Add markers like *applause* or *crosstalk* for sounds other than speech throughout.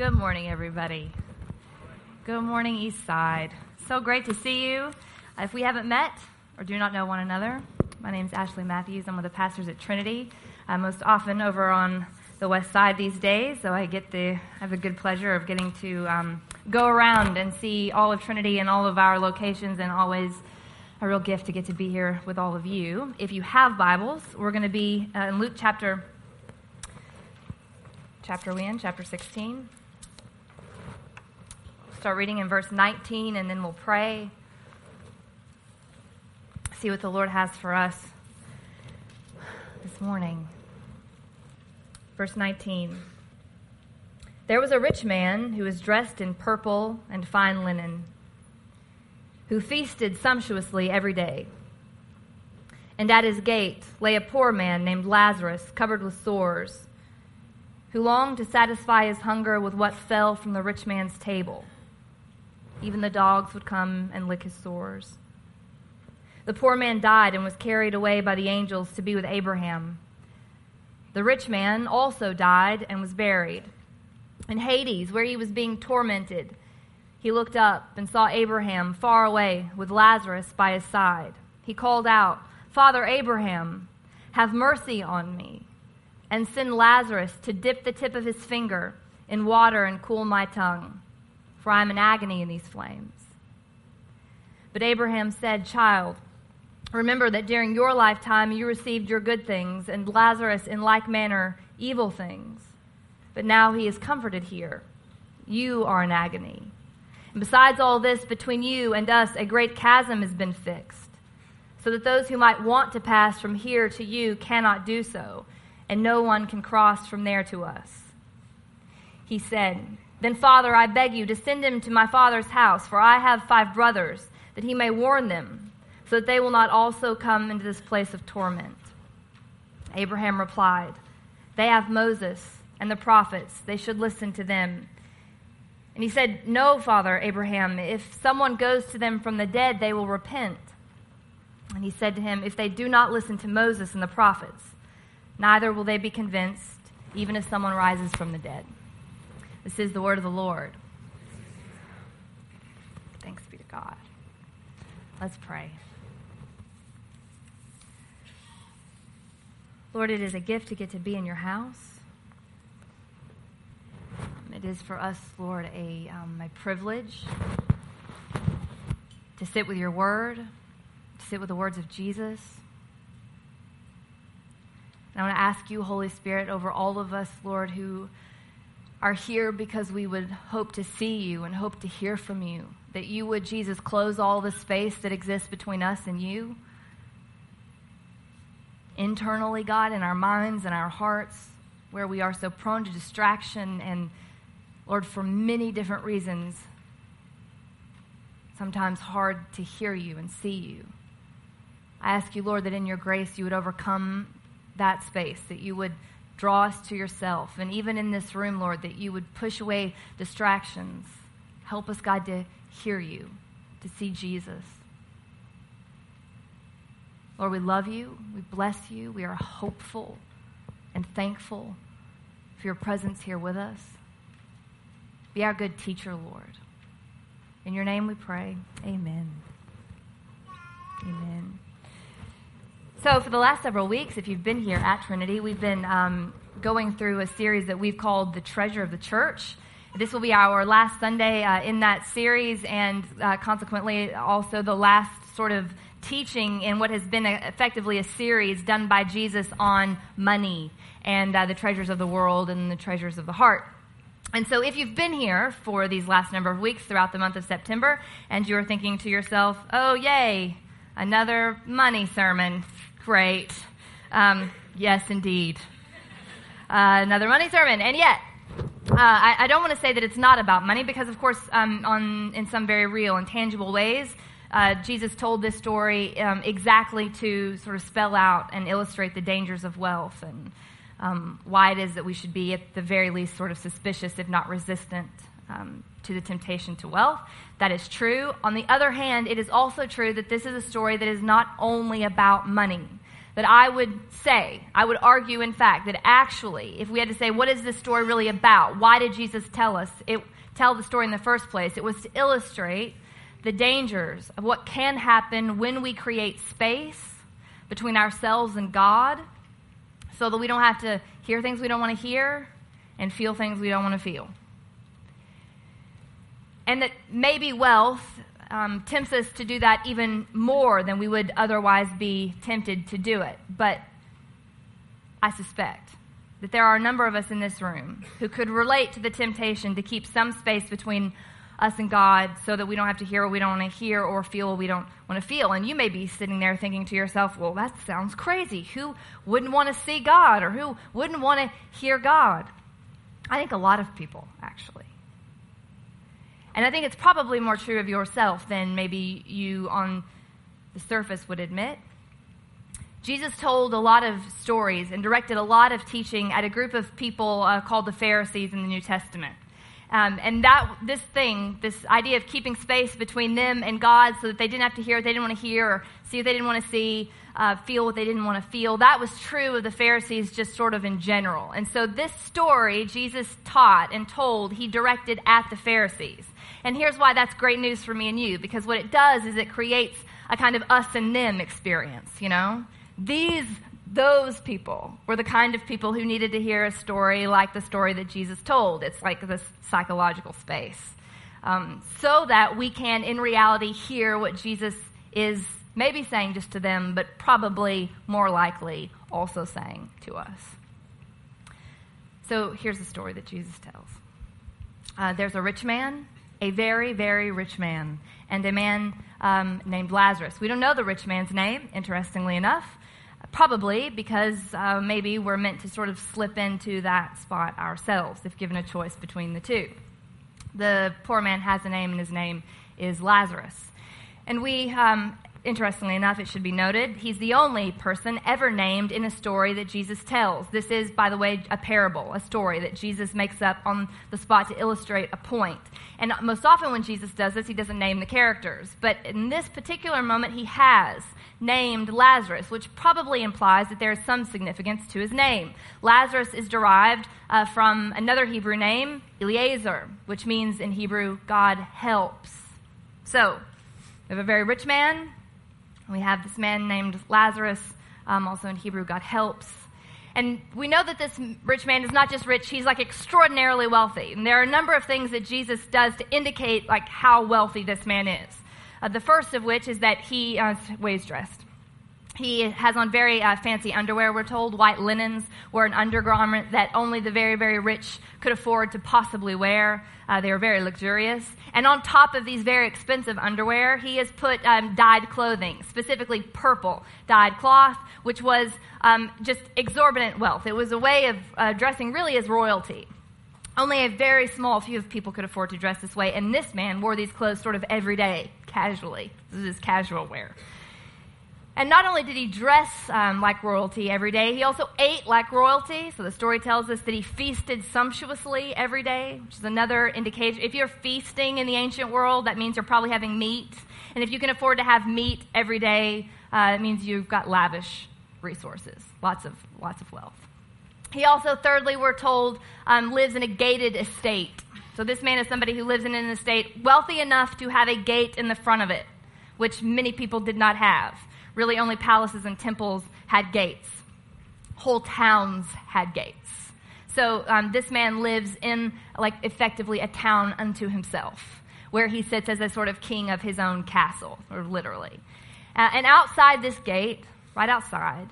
Good morning, everybody. Good morning, East Side. So great to see you. If we haven't met or do not know one another, my name is Ashley Matthews. I'm one of the pastors at Trinity. I'm most often over on the west side these days, so I get the I have the good pleasure of getting to um, go around and see all of Trinity and all of our locations, and always a real gift to get to be here with all of you. If you have Bibles, we're going to be uh, in Luke chapter chapter we in chapter 16. Start reading in verse 19, and then we'll pray. See what the Lord has for us this morning. Verse 19 There was a rich man who was dressed in purple and fine linen, who feasted sumptuously every day. And at his gate lay a poor man named Lazarus, covered with sores, who longed to satisfy his hunger with what fell from the rich man's table. Even the dogs would come and lick his sores. The poor man died and was carried away by the angels to be with Abraham. The rich man also died and was buried. In Hades, where he was being tormented, he looked up and saw Abraham far away with Lazarus by his side. He called out, Father Abraham, have mercy on me, and send Lazarus to dip the tip of his finger in water and cool my tongue, for I am in agony in these flames. But Abraham said, Child, Remember that during your lifetime you received your good things, and Lazarus in like manner evil things. But now he is comforted here. You are in agony. And besides all this, between you and us, a great chasm has been fixed, so that those who might want to pass from here to you cannot do so, and no one can cross from there to us. He said, Then, Father, I beg you to send him to my father's house, for I have five brothers, that he may warn them so that they will not also come into this place of torment. Abraham replied, They have Moses and the prophets. They should listen to them. And he said, No, Father Abraham, if someone goes to them from the dead, they will repent. And he said to him, If they do not listen to Moses and the prophets, neither will they be convinced, even if someone rises from the dead. This is the word of the Lord. Thanks be to God. Let's pray. Lord, it is a gift to get to be in your house. It is for us, Lord, a, um, a privilege to sit with your word, to sit with the words of Jesus. And I want to ask you, Holy Spirit, over all of us, Lord, who are here because we would hope to see you and hope to hear from you, that you would, Jesus, close all the space that exists between us and you internally, God, in our minds and our hearts, where we are so prone to distraction and, Lord, for many different reasons, sometimes hard to hear you and see you. I ask you, Lord, that in your grace you would overcome that space, that you would draw us to yourself. And even in this room, Lord, that you would push away distractions. Help us, God, to hear you, to see Jesus. Lord, we love you. We bless you. We are hopeful and thankful for your presence here with us. Be our good teacher, Lord. In your name we pray. Amen. Amen. So, for the last several weeks, if you've been here at Trinity, we've been um, going through a series that we've called The Treasure of the Church. This will be our last Sunday uh, in that series, and uh, consequently, also the last sort of teaching in what has been a, effectively a series done by Jesus on money and uh, the treasures of the world and the treasures of the heart. And so, if you've been here for these last number of weeks throughout the month of September and you're thinking to yourself, oh, yay, another money sermon, great. Um, yes, indeed. Uh, another money sermon. And yet, uh, I, I, don't want to say that it's not about money because, of course, um, on, in some very real and tangible ways, uh, Jesus told this story um, exactly to sort of spell out and illustrate the dangers of wealth and um, why it is that we should be, at the very least, sort of suspicious, if not resistant, um, to the temptation to wealth. That is true. On the other hand, it is also true that this is a story that is not only about money. that I would say, I would argue, in fact, that actually, if we had to say, what is this story really about? Why did Jesus tell us, it, tell the story in the first place? It was to illustrate the dangers of what can happen when we create space between ourselves and God so that we don't have to hear things we don't want to hear and feel things we don't want to feel. And that maybe wealth um, tempts us to do that even more than we would otherwise be tempted to do it. But I suspect that there are a number of us in this room who could relate to the temptation to keep some space between us and God so that we don't have to hear what we don't want to hear or feel what we don't want to feel. And you may be sitting there thinking to yourself, well, that sounds crazy. Who wouldn't want to see God or who wouldn't want to hear God? I think a lot of people, actually. And I think it's probably more true of yourself than maybe you on the surface would admit. Jesus told a lot of stories and directed a lot of teaching at a group of people uh, called the Pharisees in the New Testament. Um, and that this thing, this idea of keeping space between them and God, so that they didn't have to hear what they didn't want to hear, or see what they didn't want to see, uh, feel what they didn't want to feel. That was true of the Pharisees, just sort of in general. And so this story Jesus taught and told, he directed at the Pharisees. And here's why that's great news for me and you, because what it does is it creates a kind of us and them experience. You know, these those people were the kind of people who needed to hear a story like the story that Jesus told. It's like this psychological space. Um, so that we can, in reality, hear what Jesus is maybe saying just to them, but probably more likely also saying to us. So here's the story that Jesus tells uh, there's a rich man, a very, very rich man, and a man um, named Lazarus. We don't know the rich man's name, interestingly enough. Probably because uh, maybe we're meant to sort of slip into that spot ourselves if given a choice between the two. The poor man has a name, and his name is Lazarus. And we, um, interestingly enough, it should be noted, he's the only person ever named in a story that Jesus tells. This is, by the way, a parable, a story that Jesus makes up on the spot to illustrate a point. And most often when Jesus does this, he doesn't name the characters. But in this particular moment, he has named Lazarus, which probably implies that there is some significance to his name. Lazarus is derived uh, from another Hebrew name, Eliezer, which means in Hebrew, God helps. So, we have a very rich man. We have this man named Lazarus, um, also in Hebrew, God helps. And we know that this rich man is not just rich, he's like extraordinarily wealthy. And there are a number of things that Jesus does to indicate like how wealthy this man is. Uh, the first of which is that he uh, ways dressed. He has on very uh, fancy underwear, we're told. White linens were an undergarment that only the very, very rich could afford to possibly wear. Uh, they were very luxurious. And on top of these very expensive underwear, he has put um, dyed clothing, specifically purple dyed cloth, which was um, just exorbitant wealth. It was a way of uh, dressing really as royalty. Only a very small few of people could afford to dress this way, and this man wore these clothes sort of every day, casually. This is casual wear. And not only did he dress um, like royalty every day, he also ate like royalty. So the story tells us that he feasted sumptuously every day, which is another indication. If you're feasting in the ancient world, that means you're probably having meat. And if you can afford to have meat every day, uh, it means you've got lavish resources, lots of, lots of wealth. He also, thirdly, we're told, um, lives in a gated estate. So this man is somebody who lives in an estate wealthy enough to have a gate in the front of it, which many people did not have. Really, only palaces and temples had gates. Whole towns had gates. So um, this man lives in, like, effectively a town unto himself, where he sits as a sort of king of his own castle, or literally. Uh, and outside this gate, right outside,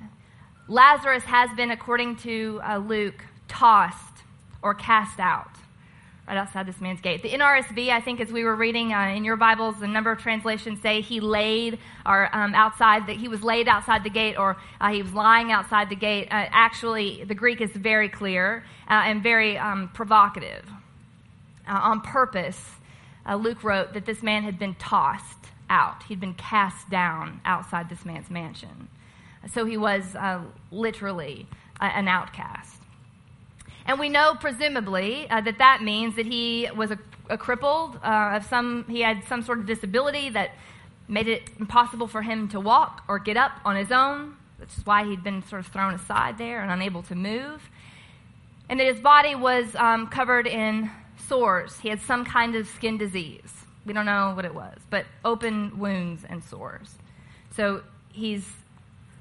Lazarus has been, according to uh, Luke, tossed or cast out right outside this man's gate. The NRSV, I think, as we were reading uh, in your Bibles, a number of translations say he laid or um, outside that he was laid outside the gate or uh, he was lying outside the gate. Uh, actually, the Greek is very clear uh, and very um, provocative. Uh, on purpose, uh, Luke wrote that this man had been tossed out. He'd been cast down outside this man's mansion. So he was literally an outcast. And we know, presumably, uh, that that means that he was a, a crippled uh, of some, he had some sort of disability that made it impossible for him to walk or get up on his own. which is why he'd been sort of thrown aside there and unable to move. And that his body was um, covered in sores. He had some kind of skin disease. We don't know what it was, but open wounds and sores. So he's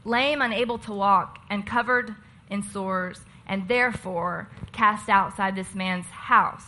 lame, unable to walk, and covered in sores, and therefore cast outside this man's house.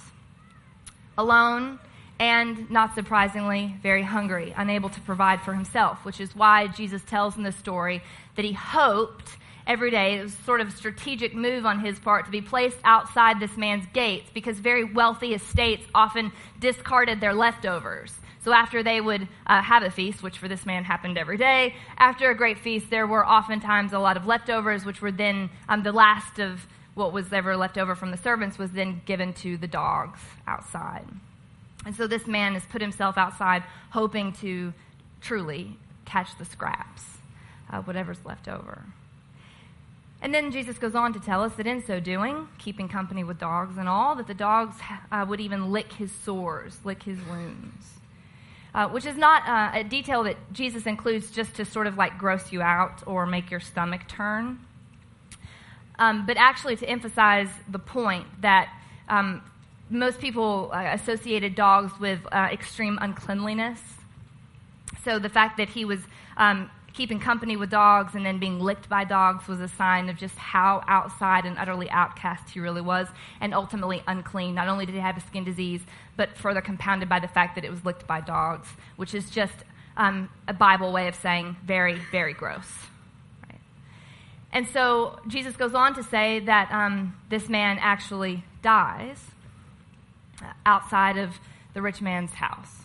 Alone, and not surprisingly, very hungry, unable to provide for himself, which is why Jesus tells in the story that he hoped every day. It was sort of a strategic move on his part to be placed outside this man's gates because very wealthy estates often discarded their leftovers. So after they would uh, have a feast, which for this man happened every day, after a great feast, there were oftentimes a lot of leftovers, which were then um, the last of what was ever left over from the servants was then given to the dogs outside. And so this man has put himself outside, hoping to truly catch the scraps, uh, whatever's left over. And then Jesus goes on to tell us that in so doing, keeping company with dogs and all, that the dogs uh, would even lick his sores, lick his wounds. Uh, which is not uh, a detail that Jesus includes just to sort of like gross you out or make your stomach turn, um, but actually to emphasize the point that um, most people uh, associated dogs with uh, extreme uncleanliness. So the fact that he was um, keeping company with dogs and then being licked by dogs was a sign of just how outside and utterly outcast he really was, and ultimately unclean. Not only did he have a skin disease, but further compounded by the fact that it was licked by dogs, which is just um, a Bible way of saying very, very gross. Right? And so Jesus goes on to say that um, this man actually dies outside of the rich man's house.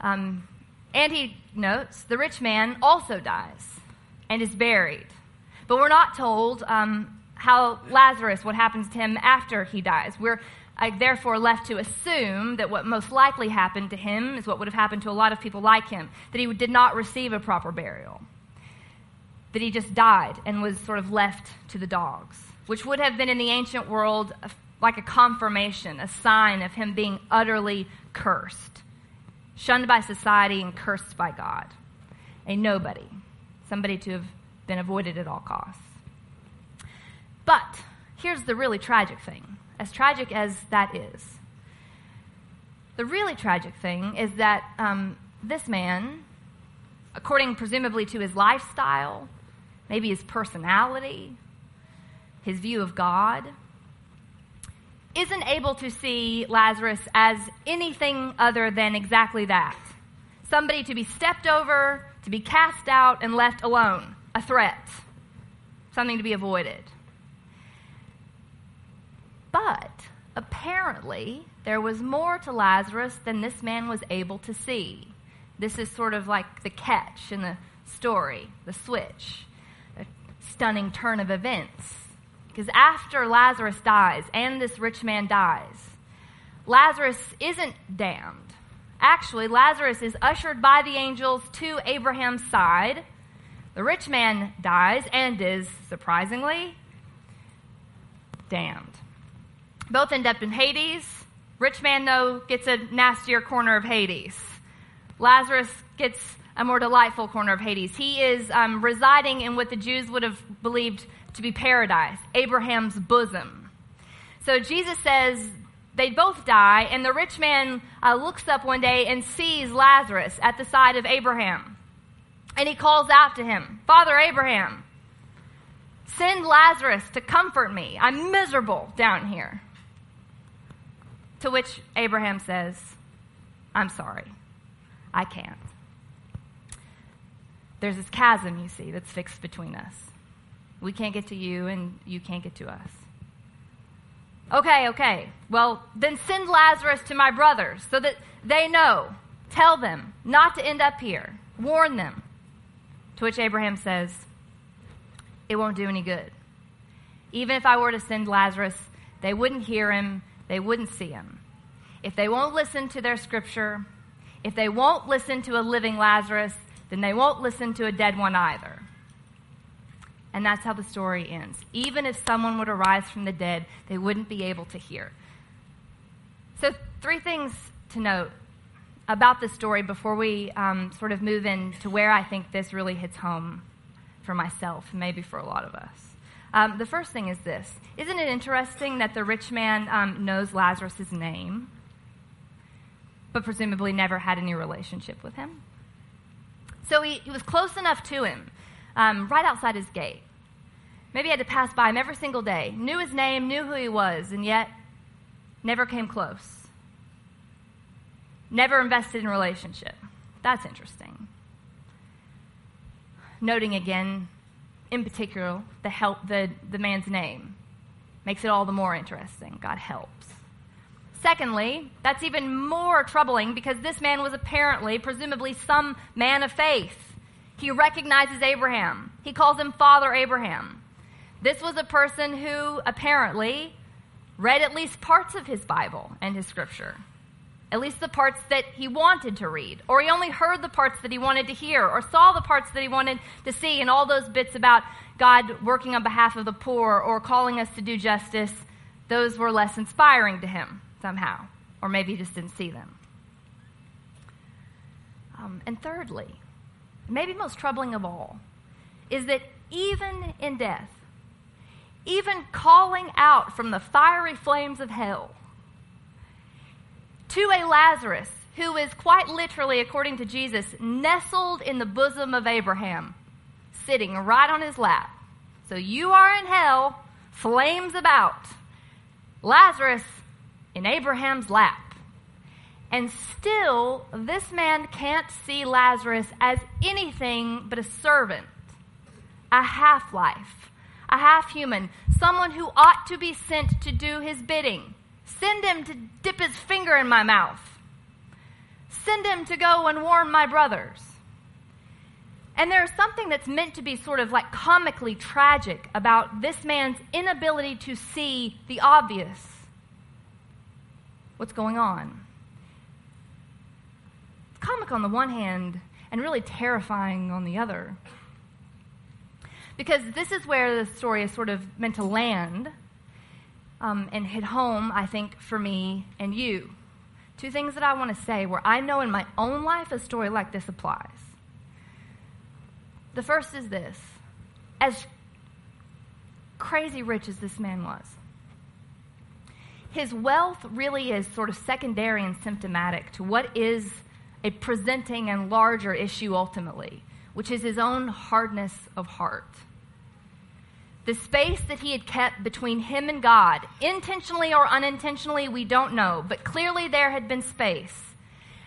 Um, and he notes the rich man also dies and is buried. But we're not told um, how Lazarus, what happens to him after he dies. We're uh, therefore left to assume that what most likely happened to him is what would have happened to a lot of people like him that he did not receive a proper burial, that he just died and was sort of left to the dogs, which would have been in the ancient world like a confirmation, a sign of him being utterly cursed shunned by society and cursed by God. A nobody, somebody to have been avoided at all costs. But here's the really tragic thing as tragic as that is. The really tragic thing is that um, this man, according presumably to his lifestyle, maybe his personality, his view of God, isn't able to see Lazarus as anything other than exactly that somebody to be stepped over, to be cast out, and left alone, a threat, something to be avoided. But apparently, there was more to Lazarus than this man was able to see. This is sort of like the catch in the story, the switch, a stunning turn of events. Because after Lazarus dies and this rich man dies, Lazarus isn't damned. Actually, Lazarus is ushered by the angels to Abraham's side. The rich man dies and is, surprisingly, damned. Both end up in Hades. Rich man, though, gets a nastier corner of Hades. Lazarus gets a more delightful corner of Hades. He is um, residing in what the Jews would have believed to be paradise, Abraham's bosom. So Jesus says they both die, and the rich man uh, looks up one day and sees Lazarus at the side of Abraham. And he calls out to him, Father Abraham, send Lazarus to comfort me. I'm miserable down here. To which Abraham says, I'm sorry, I can't. There's this chasm, you see, that's fixed between us. We can't get to you, and you can't get to us. Okay, okay. Well, then send Lazarus to my brothers so that they know. Tell them not to end up here. Warn them. To which Abraham says, It won't do any good. Even if I were to send Lazarus, they wouldn't hear him, they wouldn't see him. If they won't listen to their scripture, if they won't listen to a living Lazarus, then they won't listen to a dead one either. And that's how the story ends. Even if someone would arise from the dead, they wouldn't be able to hear. So, three things to note about the story before we um, sort of move into where I think this really hits home for myself, maybe for a lot of us. Um, the first thing is this Isn't it interesting that the rich man um, knows Lazarus' name, but presumably never had any relationship with him? So he, he was close enough to him, um, right outside his gate. Maybe he had to pass by him every single day, knew his name, knew who he was, and yet never came close. Never invested in relationship. That's interesting. Noting again, in particular, the help the, the man's name makes it all the more interesting. God helps. Secondly, that's even more troubling because this man was apparently, presumably, some man of faith. He recognizes Abraham. He calls him Father Abraham. This was a person who apparently read at least parts of his Bible and his scripture, at least the parts that he wanted to read, or he only heard the parts that he wanted to hear, or saw the parts that he wanted to see, and all those bits about God working on behalf of the poor or calling us to do justice, those were less inspiring to him somehow, or maybe he just didn't see them. Um, and thirdly, maybe most troubling of all, is that even in death, even calling out from the fiery flames of hell to a Lazarus who is quite literally, according to Jesus, nestled in the bosom of Abraham, sitting right on his lap. So you are in hell, flames about. Lazarus in Abraham's lap. And still, this man can't see Lazarus as anything but a servant, a half life, a half human, someone who ought to be sent to do his bidding. Send him to dip his finger in my mouth. Send him to go and warn my brothers. And there's something that's meant to be sort of like comically tragic about this man's inability to see the obvious what's going on. It's comic on the one hand and really terrifying on the other. Because this is where the story is sort of meant to land um, and hit home, I think, for me and you. Two things that I want to say where I know in my own life a story like this applies. The first is this as crazy rich as this man was, his wealth really is sort of secondary and symptomatic to what is a presenting and larger issue ultimately, which is his own hardness of heart. The space that he had kept between him and God, intentionally or unintentionally, we don't know, but clearly there had been space,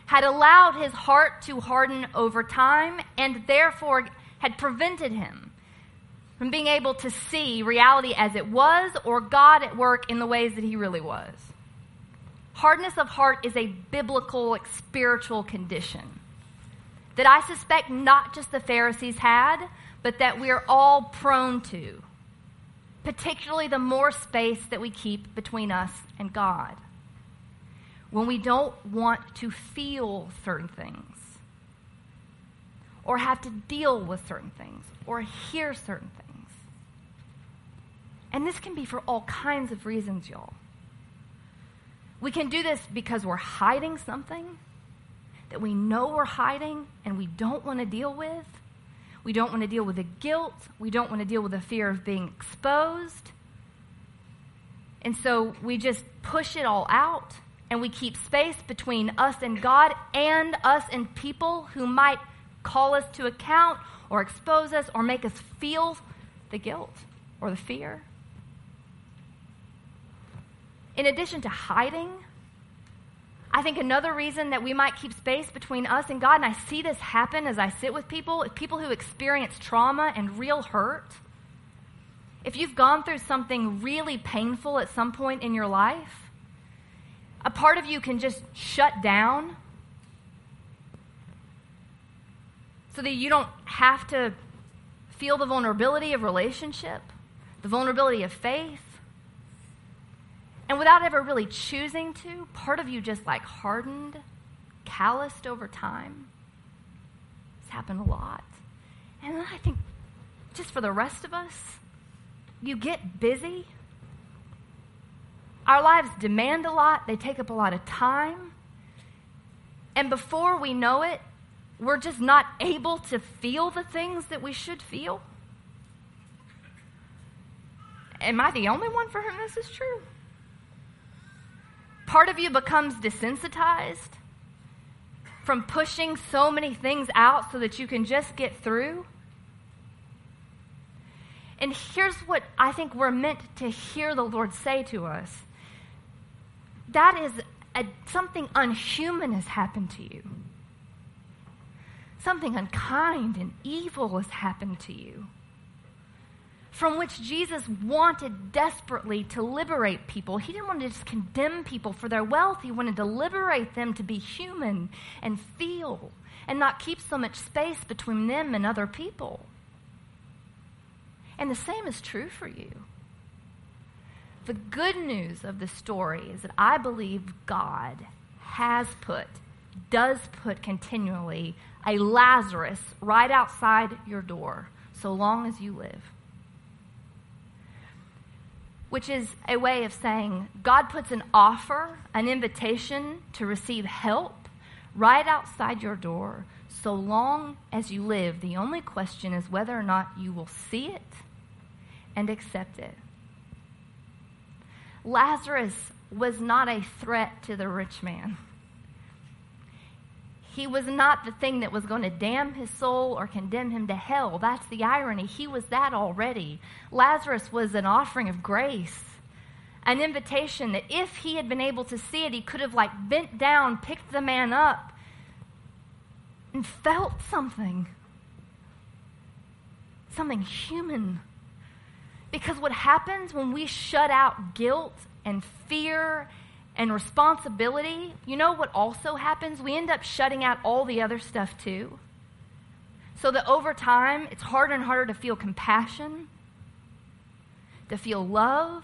had allowed his heart to harden over time and therefore had prevented him from being able to see reality as it was or God at work in the ways that he really was. Hardness of heart is a biblical, spiritual condition that I suspect not just the Pharisees had, but that we're all prone to, particularly the more space that we keep between us and God. When we don't want to feel certain things, or have to deal with certain things, or hear certain things. And this can be for all kinds of reasons, y'all. We can do this because we're hiding something that we know we're hiding and we don't want to deal with. We don't want to deal with the guilt. We don't want to deal with the fear of being exposed. And so we just push it all out and we keep space between us and God and us and people who might call us to account or expose us or make us feel the guilt or the fear. In addition to hiding, I think another reason that we might keep space between us and God, and I see this happen as I sit with people, people who experience trauma and real hurt. If you've gone through something really painful at some point in your life, a part of you can just shut down so that you don't have to feel the vulnerability of relationship, the vulnerability of faith, and without ever really choosing to, part of you just like hardened, calloused over time. It's happened a lot. And I think, just for the rest of us, you get busy. Our lives demand a lot, they take up a lot of time. And before we know it, we're just not able to feel the things that we should feel. am I the only one for whom this is true? Part of you becomes desensitized from pushing so many things out so that you can just get through. And here's what I think we're meant to hear the Lord say to us that is a, something unhuman has happened to you. Something unkind and evil has happened to you. From which Jesus wanted desperately to liberate people. He didn't want to just condemn people for their wealth. He wanted to liberate them to be human and feel and not keep so much space between them and other people. And the same is true for you. The good news of the story is that I believe God has put, does put continually, a Lazarus right outside your door so long as you live. Which is a way of saying God puts an offer, an invitation to receive help right outside your door so long as you live. The only question is whether or not you will see it and accept it. Lazarus was not a threat to the rich man. He was not the thing that was going to damn his soul or condemn him to hell. That's the irony. He was that already. Lazarus was an offering of grace, an invitation that if he had been able to see it, he could have like bent down, picked the man up, and felt something. Something human. Because what happens when we shut out guilt and fear and responsibility, you know what also happens? We end up shutting out all the other stuff too. So that over time, it's harder and harder to feel compassion, to feel love,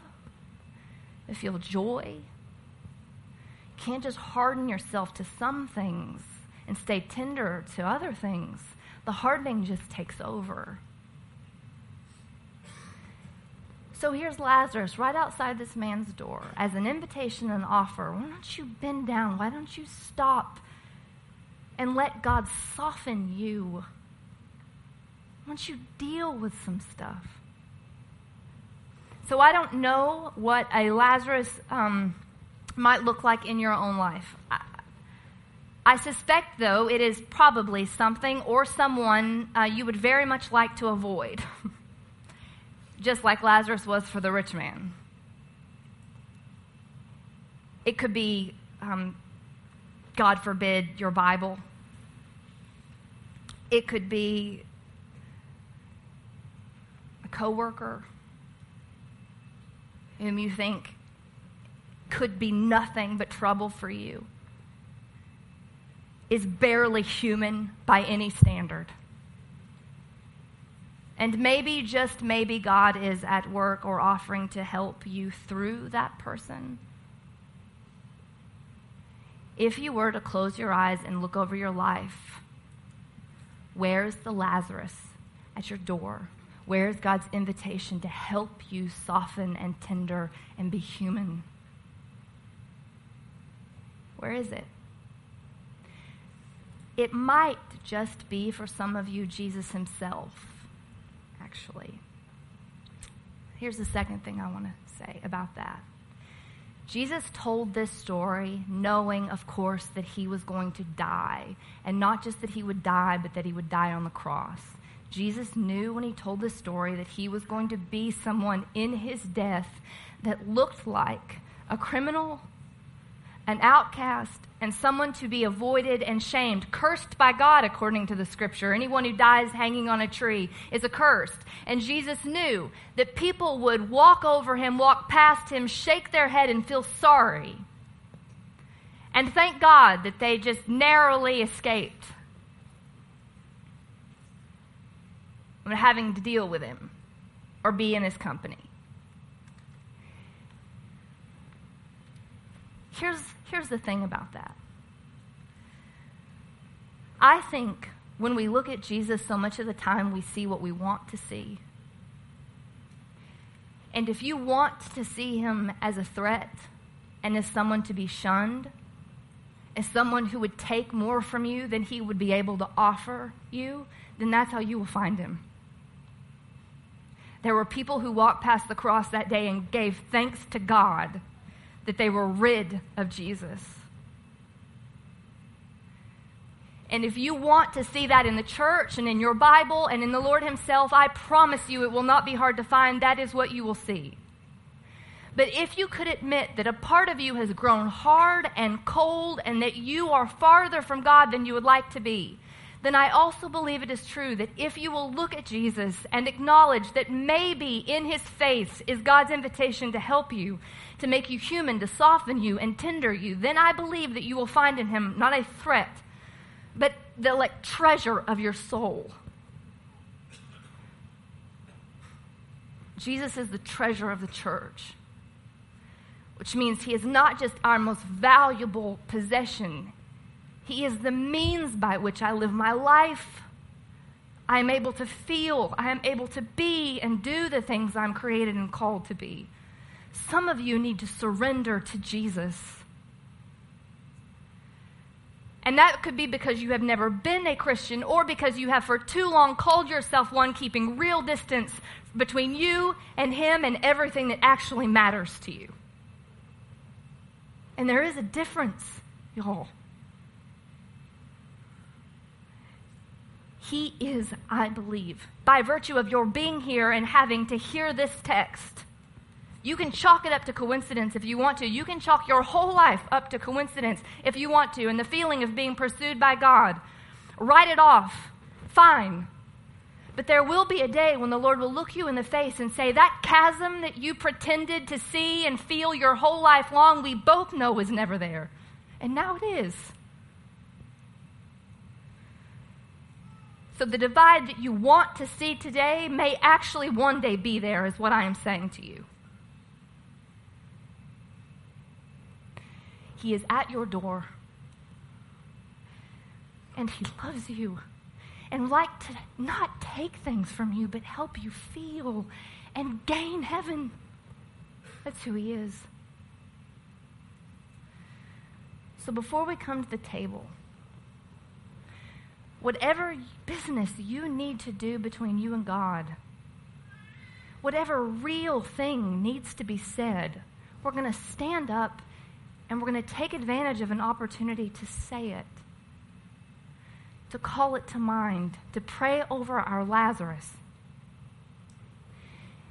to feel joy. You can't just harden yourself to some things and stay tender to other things. The hardening just takes over. So here's Lazarus right outside this man's door as an invitation and offer. Why don't you bend down? Why don't you stop and let God soften you? Why don't you deal with some stuff? So I don't know what a Lazarus um, might look like in your own life. I, I suspect, though, it is probably something or someone uh, you would very much like to avoid. *laughs* just like Lazarus was for the rich man. It could be, um, God forbid, your Bible. It could be a coworker whom you think could be nothing but trouble for you, is barely human by any standard. And maybe, just maybe, God is at work or offering to help you through that person. If you were to close your eyes and look over your life, where's the Lazarus at your door? Where's God's invitation to help you soften and tender and be human? Where is it? It might just be for some of you Jesus himself actually. Here's the second thing I want to say about that. Jesus told this story knowing, of course, that he was going to die. And not just that he would die, but that he would die on the cross. Jesus knew when he told this story that he was going to be someone in his death that looked like a criminal an outcast, and someone to be avoided and shamed, cursed by God, according to the scripture. Anyone who dies hanging on a tree is accursed. And Jesus knew that people would walk over him, walk past him, shake their head, and feel sorry. And thank God that they just narrowly escaped from having to deal with him or be in his company. Here's Here's the thing about that. I think when we look at Jesus, so much of the time we see what we want to see. And if you want to see him as a threat and as someone to be shunned, as someone who would take more from you than he would be able to offer you, then that's how you will find him. There were people who walked past the cross that day and gave thanks to God that they were rid of Jesus. And if you want to see that in the church and in your Bible and in the Lord Himself, I promise you it will not be hard to find. That is what you will see. But if you could admit that a part of you has grown hard and cold and that you are farther from God than you would like to be, then I also believe it is true that if you will look at Jesus and acknowledge that maybe in his face is God's invitation to help you, to make you human, to soften you and tender you, then I believe that you will find in him not a threat, but the like treasure of your soul. Jesus is the treasure of the church which means he is not just our most valuable possession, he is the means by which I live my life. I am able to feel, I am able to be and do the things I'm created and called to be. Some of you need to surrender to Jesus. And that could be because you have never been a Christian or because you have for too long called yourself one, keeping real distance between you and Him and everything that actually matters to you. And there is a difference, y'all. He is, I believe, by virtue of your being here and having to hear this text. You can chalk it up to coincidence if you want to. You can chalk your whole life up to coincidence if you want to, and the feeling of being pursued by God. Write it off. Fine. But there will be a day when the Lord will look you in the face and say, That chasm that you pretended to see and feel your whole life long, we both know was never there. And now it is. So the divide that you want to see today may actually one day be there, is what I am saying to you. He is at your door, and He loves you and like to not take things from you, but help you feel and gain heaven. That's who He is. So before we come to the table, whatever business you need to do between you and God, whatever real thing needs to be said, we're going to stand up and we're going to take advantage of an opportunity to say it to call it to mind, to pray over our Lazarus.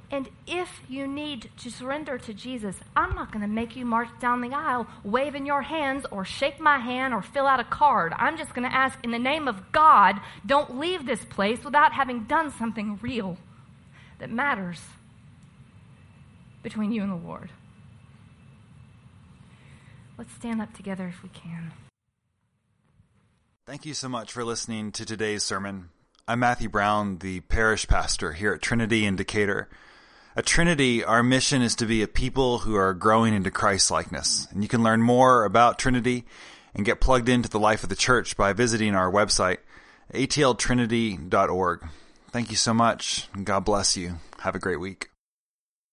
And if you need to surrender to Jesus, I'm not going to make you march down the aisle waving your hands or shake my hand or fill out a card. I'm just going to ask, in the name of God, don't leave this place without having done something real that matters between you and the Lord. Let's stand up together if we can. Thank you so much for listening to today's sermon. I'm Matthew Brown, the parish pastor here at Trinity in Decatur. At Trinity, our mission is to be a people who are growing into Christ likeness. And you can learn more about Trinity and get plugged into the life of the church by visiting our website, atltrinity.org. Thank you so much, and God bless you. Have a great week.